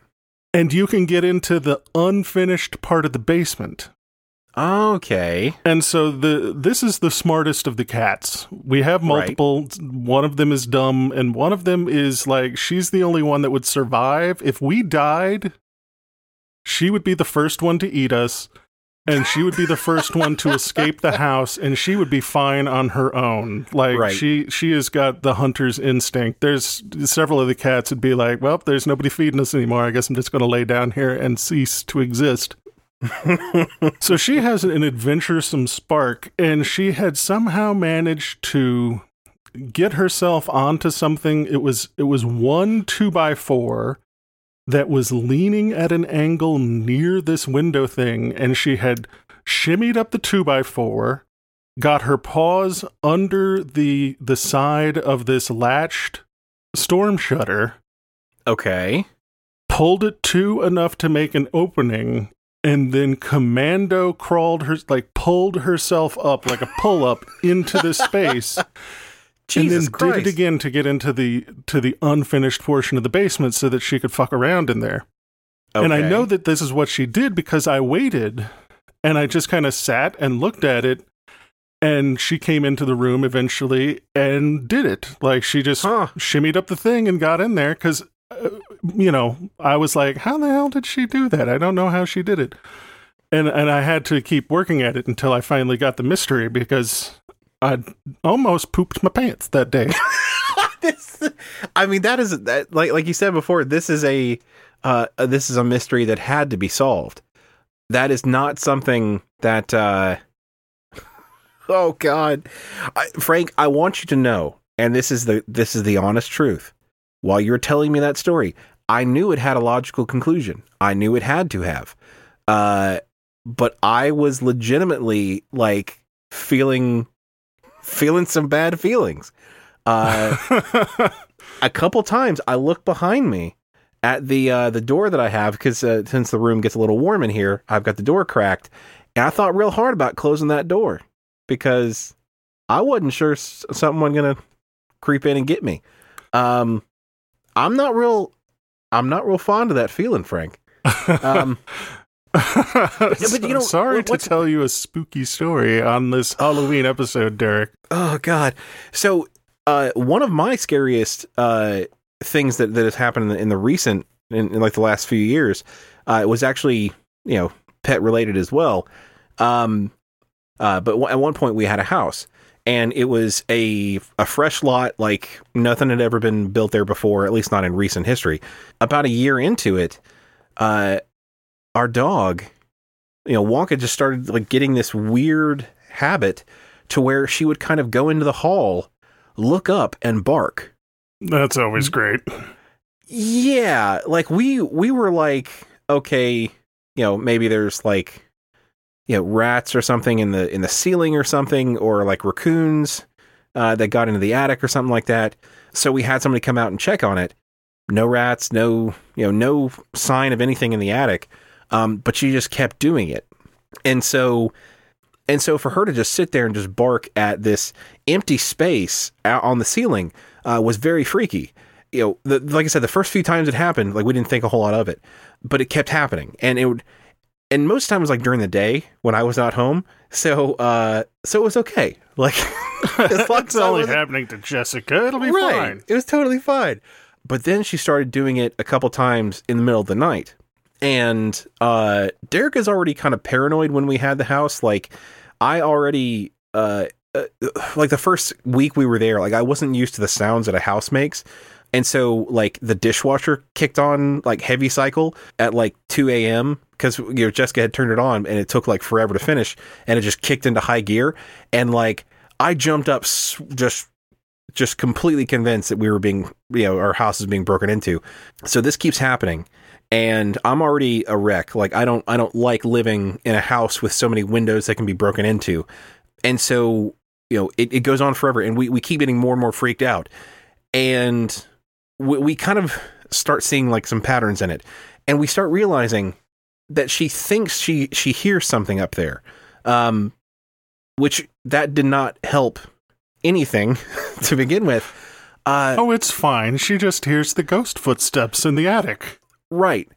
and you can get into the unfinished part of the basement Okay. And so the this is the smartest of the cats. We have multiple. One of them is dumb, and one of them is like she's the only one that would survive. If we died, she would be the first one to eat us, and she would be the first one to escape the house, and she would be fine on her own. Like Right. she she has got the hunter's instinct. There's several of the cats would be like, well, there's nobody feeding us anymore. I guess I'm just going to lay down here and cease to exist. So she has an adventuresome spark, and she had somehow managed to get herself onto something. It was it was one two by four that was leaning at an angle near this window thing, and she had shimmied up the two by four, got her paws under the the side of this latched storm shutter, Okay. pulled it to enough to make an opening and then commando crawled her like pulled herself up like a pull up into this space Jesus and then Christ. did it again to get into the to the unfinished portion of the basement so that she could fuck around in there. And i know that this is what she did because i waited and i just kind of sat and looked at it and she came into the room eventually and did it. Like she just Huh. shimmied up the thing and got in there because uh, you know i was like how the hell did she do that? I don't know how she did it. And and i had to keep working at it until i finally got the mystery because i almost pooped my pants that day this, I mean, that is that like like you said before. This is a uh, this is a mystery that had to be solved. That is not something that. Uh, oh God, I, Frank, I want you to know, and this is the this is the honest truth. While you were telling me that story, I knew it had a logical conclusion. I knew it had to have. Uh, but I was legitimately like feeling feeling some bad feelings. Uh, a couple times I look behind me at the uh, the door that I have because uh, since the room gets a little warm in here, I've got the door cracked, and I thought real hard about closing that door because I wasn't sure s- something was gonna creep in and get me. Um, I'm not real. I'm not real fond of that feeling, Frank. Um, but you know, sorry to tell you a spooky story on this Halloween episode, Derek. Oh God! So uh, one of my scariest uh, things that, that has happened in the, in the recent, in, in like the last few years, uh, was actually you know pet related as well. Um, uh, but w- at one point we had a house, and it was a a fresh lot, like nothing had ever been built there before, at least not in recent history. About a year into it, uh, our dog, you know, Wonka just started like getting this weird habit to where she would kind of go into the hall, look up, and bark. That's always great. Yeah, like we we were like, okay, you know, maybe there's like you know, rats or something in the in the ceiling or something, or like raccoons uh, that got into the attic or something like that. So we had somebody come out and check on it. No rats, no you know, no sign of anything in the attic. Um, but she just kept doing it, and so and so for her to just sit there and just bark at this empty space out on the ceiling uh, was very freaky. You know, the, like I said, the first few times it happened, like we didn't think a whole lot of it, but it kept happening, and it would, and most times like during the day when I was not home, so uh, so it was okay. Like It's only happening to Jessica. It'll be right. fine. It was totally fine. But then she started doing it a couple times in the middle of the night. And uh Derek is already kind of paranoid when we had the house. Like I already uh, uh like the first week we were there, like I wasn't used to the sounds that a house makes. And so like the dishwasher kicked on like heavy cycle at like 2 a.m. because you know Jessica had turned it on and it took like forever to finish and it just kicked into high gear and like I jumped up just just completely convinced that we were being you know our house is being broken into. So this keeps happening and I'm already a wreck. Like I don't I don't like living in a house with so many windows that can be broken into. And so, you know, it, it goes on forever and we, we keep getting more and more freaked out. And we, we kind of start seeing like some patterns in it. And we start realizing that she thinks she she hears something up there. Um which that did not help anything to begin with. Uh Oh, it's fine. She just hears the ghost footsteps in the attic. Right.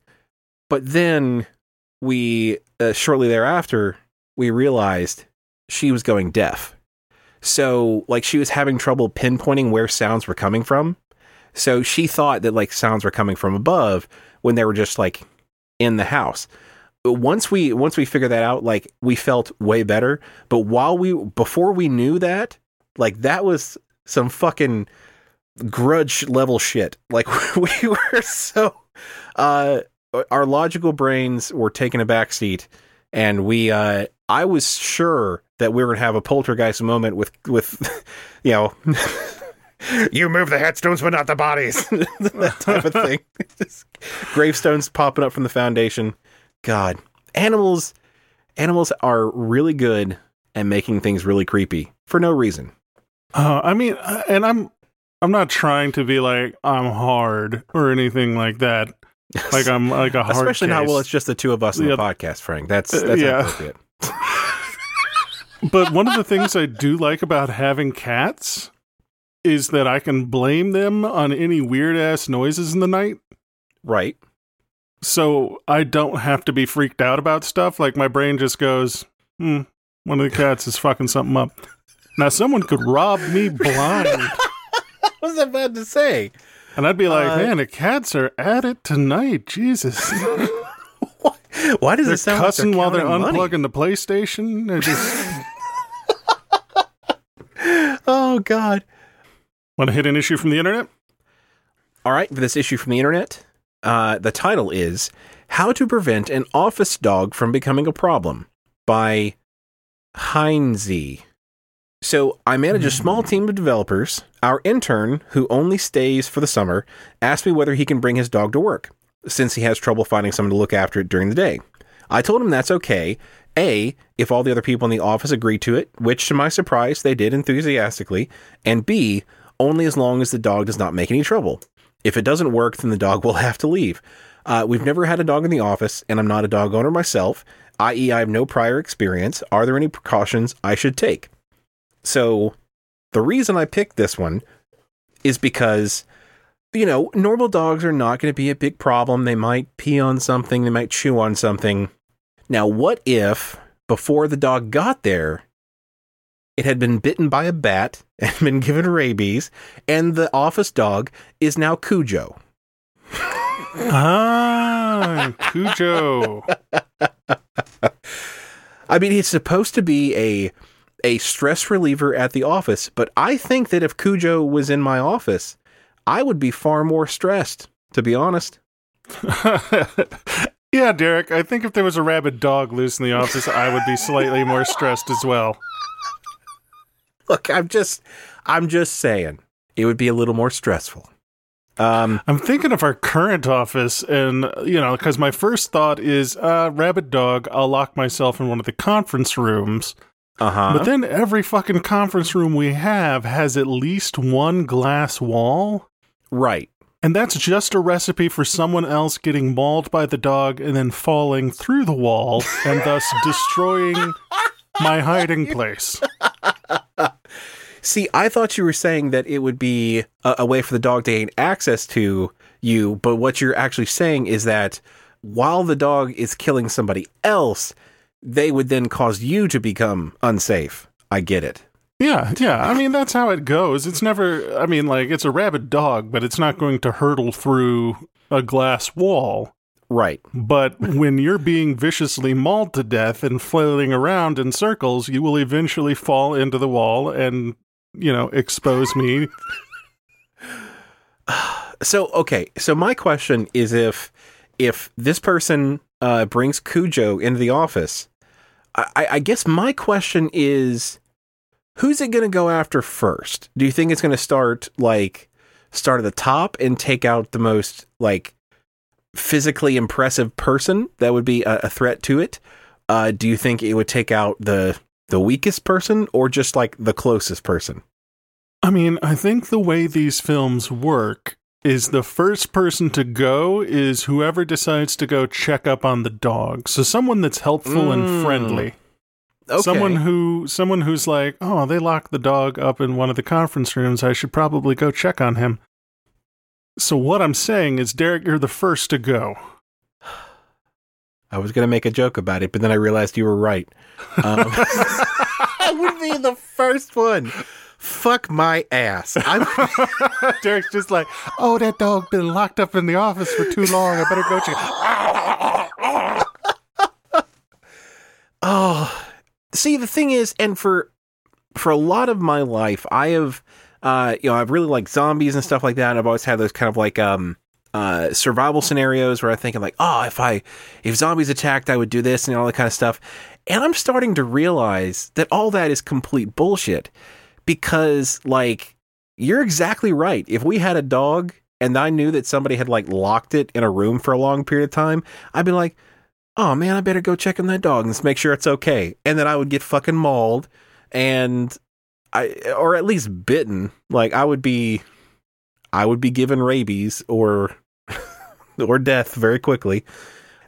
But then we uh, shortly thereafter we realized she was going deaf. So, like, she was having trouble pinpointing where sounds were coming from. So she thought that like sounds were coming from above when they were just like in the house. But once we once we figured that out, like we felt way better. But while we before we knew that, like that was some fucking grudge level shit. Like we were so uh our logical brains were taking a back seat and we uh I was sure that we were gonna have a poltergeist moment with with you know. You move the headstones but not the bodies. That type of thing. Just gravestones popping up from the foundation. God. Animals animals are really good at making things really creepy for no reason. Uh, I mean, uh, and I'm I'm not trying to be like I'm hard or anything like that. Like I'm like a hard. especially not well it's just the two of us in Yeah. the podcast frank that's Uh, that's yeah. inappropriate But one of the things I do like about having cats is that I can blame them on any weird ass noises in the night. right So I don't have to be freaked out about stuff. Like my brain just goes, hmm, one of the cats is fucking something up. Now someone could rob me blind. what was i about to say And I'd be like, Uh, man, the cats are at it tonight. Jesus. why does They're it sound cussing like while they're money? unplugging the PlayStation. They're just oh god want to hit an issue from the internet. All right, for this issue from the internet, uh, the title is How to Prevent an Office Dog from Becoming a Problem by Heinze. So, I manage a small team of developers. Our intern, who only stays for the summer, asked me whether he can bring his dog to work, since he has trouble finding someone to look after it during the day. I told him that's okay. A, if all the other people in the office agree to it, which to my surprise they did enthusiastically, and B, only as long as the dog does not make any trouble. If it doesn't work, then the dog will have to leave. Uh, we've never had a dog in the office, and I'm not a dog owner myself, i.e., I have no prior experience. Are there any precautions I should take? So, the reason I picked this one is because, you know, normal dogs are not going to be a big problem. They might pee on something, they might chew on something. Now, what if before the dog got there, it had been bitten by a bat and been given rabies, and the office dog is now Cujo? Ah, Cujo. I mean, it's supposed to be a a stress reliever at the office, but I think that if Cujo was in my office, I would be far more stressed, to be honest. yeah, Derek, I think if there was a rabid dog loose in the office, I would be slightly more stressed as well. Look, I'm just I'm just saying it would be a little more stressful. Um, I'm thinking of our current office, and, you know, because my first thought is, uh, rabid dog, I'll lock myself in one of the conference rooms. Uh-huh. But then every fucking conference room we have has at least one glass wall. right. And that's just a recipe for someone else getting mauled by the dog and then falling through the wall and thus destroying my hiding place. See, I thought you were saying that it would be a, a way for the dog to gain access to you, but what you're actually saying is that while the dog is killing somebody else, they would then cause you to become unsafe. I get it. Yeah, yeah. I mean, that's how it goes. It's never, I mean, like, it's a rabid dog, but it's not going to hurtle through a glass wall. Right. But when you're being viciously mauled to death and flailing around in circles, you will eventually fall into the wall and, you know, expose me. So, okay. So my question is if if this person uh, brings Cujo into the office, I, I- guess my question is who's it going to go after first? Do you think it's going to start like start at the top and take out the most like physically impressive person that would be a, a threat to it? Uh, do you think it would take out the the weakest person or just like the closest person? I mean, I think the way these films work is the first person to go is whoever decides to go check up on the dog. So someone that's helpful Mm. and friendly. Someone who someone who's like, "Oh, they locked the dog up in one of the conference rooms. I should probably go check on him." So what I'm saying is, Derek, you're the first to go. I was going to make a joke about it, but then I realized you were right. Um, I would be the first one. Fuck my ass. I'm, Derek's just like, oh, that dog been locked up in the office for too long. I better go check. oh, see, the thing is, and for for a lot of my life, I have, uh, you know, I've really liked zombies and stuff like that. And I've always had those kind of like um, uh, survival scenarios where I'm like, oh, if I if zombies attacked, I would do this and all that kind of stuff. And I'm starting to realize that all that is complete bullshit because like you're exactly right. If we had a dog and I knew that somebody had like locked it in a room for a long period of time, I'd be like, oh man, I better go check on that dog and make sure it's okay. And then I would get fucking mauled and I or at least bitten. Like I would be I would be given rabies or or death very quickly.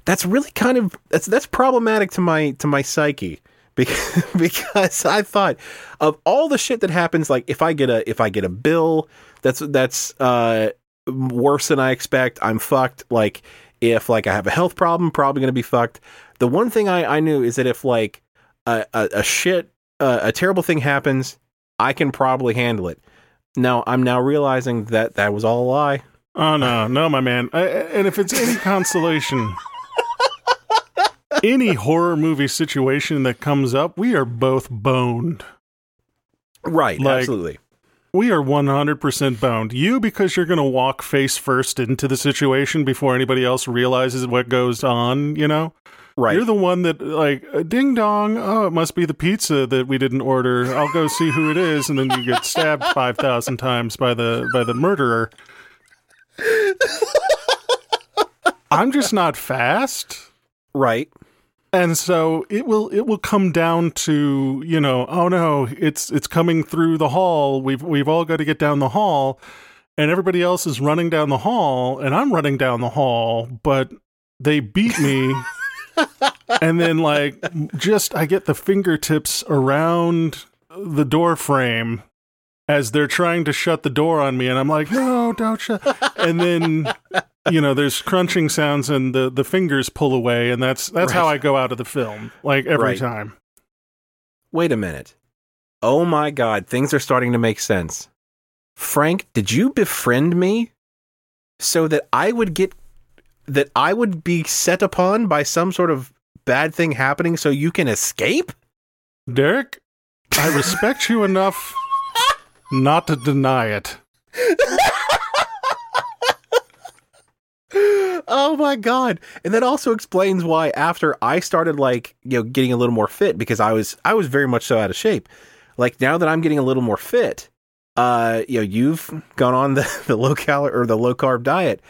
That's really kind of that's that's problematic to my to my psyche because because I thought of all the shit that happens like if I get a if I get a bill that's that's uh worse than I expect, I'm fucked. Like if like I have a health problem, probably going to be fucked. The one thing I I knew is that if like a, a, a shit uh, a terrible thing happens, I can probably handle it. Now I'm now realizing that that was all a lie. Oh no, no, my man. I, and if it's any consolation, any horror movie situation that comes up, we are both boned. Right, Like- absolutely. We are 100% boned. You, because you're going to walk face first into the situation before anybody else realizes what goes on, you know? Right. You're the one that, like, uh, ding dong, oh, it must be the pizza that we didn't order. I'll go see who it is. And then you get stabbed 5,000 times by the, by the murderer. I'm just not fast. right. And so it will it will come down to, you know, oh no, it's it's coming through the hall. We've we've all got to get down the hall and everybody else is running down the hall and I'm running down the hall, but they beat me. and then like just I get the fingertips around the door frame as they're trying to shut the door on me and I'm like, "No, don't shut." And then you know, there's crunching sounds and the, the fingers pull away, and that's that's how I go out of the film, like every Right. time. Wait a minute. Oh my god, things are starting to make sense. Frank, did you befriend me so that I would get that I would be set upon by some sort of bad thing happening so you can escape? Derek, I respect you enough not to deny it. Oh my god. And that also explains why after i started like you know getting a little more fit because i was i was very much so out of shape. Like now that i'm getting a little more fit uh you know you've gone on the, the low calorie or the low carb diet.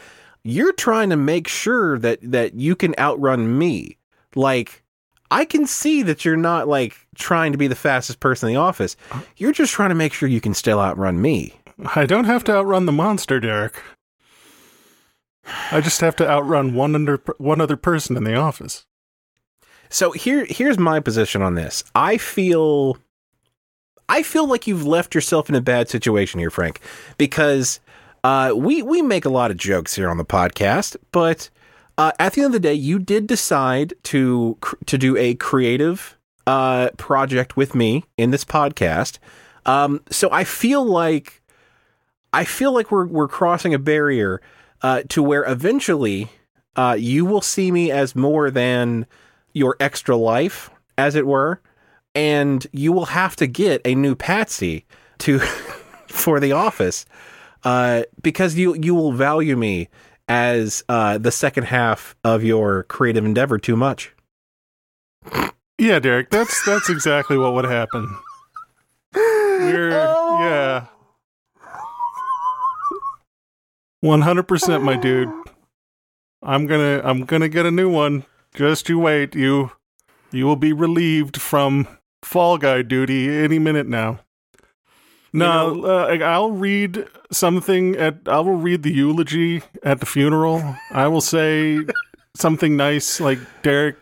You're trying to make sure that that you can outrun me. Like i can see that you're not like trying to be the fastest person in the office. You're just trying to make sure you can still outrun me. I don't have to outrun the monster, Derek. I just have to outrun one under one other person in the office. So here here's my position on this. I feel I feel like you've left yourself in a bad situation here, Frank, because uh, we we make a lot of jokes here on the podcast, but uh, at the end of the day, you did decide to to do a creative uh, project with me in this podcast. Um, so I feel like I feel like we're we're crossing a barrier uh, to where eventually uh, you will see me as more than your extra life, as it were, and you will have to get a new Patsy to for the office uh, because you you will value me as uh, the second half of your creative endeavor too much. Yeah, Derek, that's that's exactly what would happen. We're yeah. 100% my dude. I'm going to I'm going to get a new one. Just you wait. You you will be relieved from fall guy duty any minute now. No, uh, I'll read something at I will read the eulogy at the funeral. I will say something nice like Derek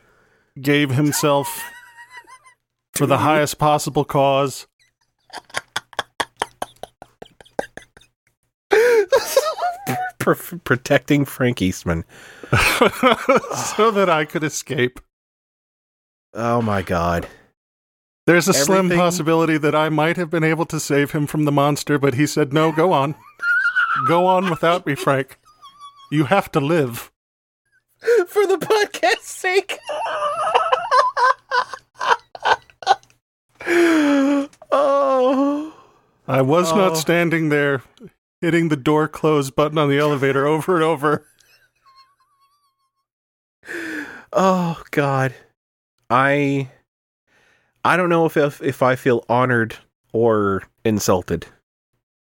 gave himself for the highest possible cause. Pro- protecting Frank Eastman. so that I could escape. Oh my god. There's a slim possibility that I might have been able to save him from the monster, but he said, no, go on. go on without me, Frank. You have to live. For the podcast's sake. oh. I was Oh. not standing there hitting the door close button on the elevator over and over. Oh god. I I don't know if if, if I feel honored or insulted.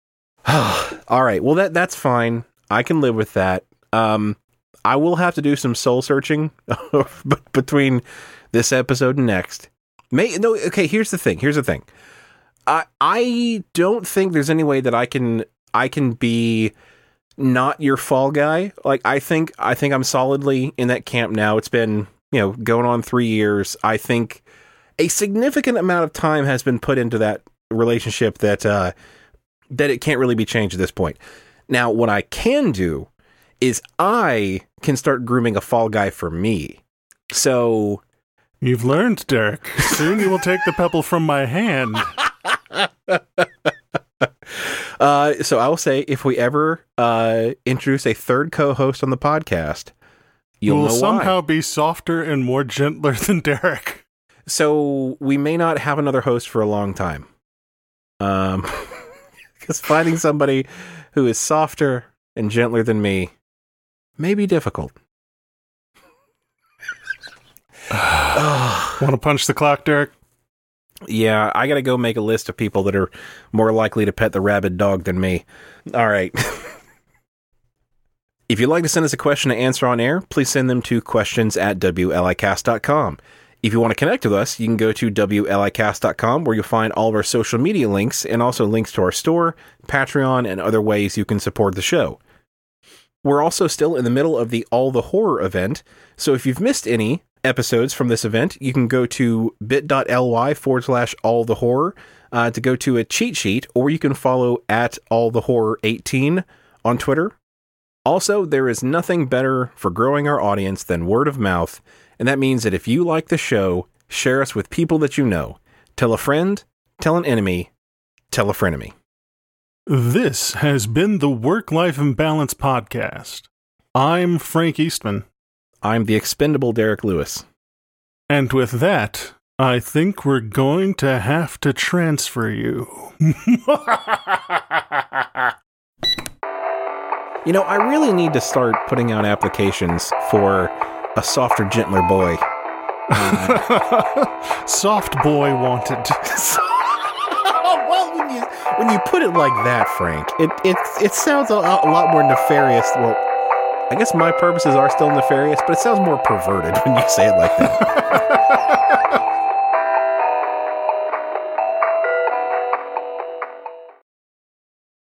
All right. Well that that's fine. I can live with that. Um I will have to do some soul searching between this episode and next. May no okay, here's the thing. Here's the thing. I I don't think there's any way that I can I can be not your fall guy. Like I think I think I'm solidly in that camp now. It's been, you know, going on 3 years. I think a significant amount of time has been put into that relationship that uh that it can't really be changed at this point. Now, what I can do is I can start grooming a fall guy for me. So, You've learned, Derek. Soon you will take the pebble from my hand. uh, so I will say, if we ever uh, introduce a third co-host on the podcast, You you'll will somehow why. be softer and more gentler than Derek. So we may not have another host for a long time. Um, because finding somebody who is softer and gentler than me may be difficult. Want to punch the clock, Derek? Yeah, I gotta go make a list of people that are more likely to pet the rabid dog than me. All right. if you'd like to send us a question to answer on air, please send them to questions at WLIcast.com. If you want to connect with us, you can go to WLIcast.com where you'll find all of our social media links and also links to our store, Patreon, and other ways you can support the show. We're also still in the middle of the All the Horror event, so if you've missed any episodes from this event, you can go to bit.ly forward slash all the horror uh, to go to a cheat sheet, or you can follow at all the horror 18 on Twitter. Also, there is nothing better for growing our audience than word of mouth, and that means that if you like the show, share us with people that you know. Tell a friend, tell an enemy, tell a frenemy. This has been the Work Life Imbalance Podcast. I'm Frank Eastman, I'm the expendable Derek Lewis. and with that, I think we're going to have to transfer you. You know, I really need to start putting out applications for a softer, gentler boy. Soft boy wanted. well, when you when you put it like that, Frank, it it it sounds a, a lot more nefarious. Well, I guess my purposes are still nefarious, but it sounds more perverted when you say it like that.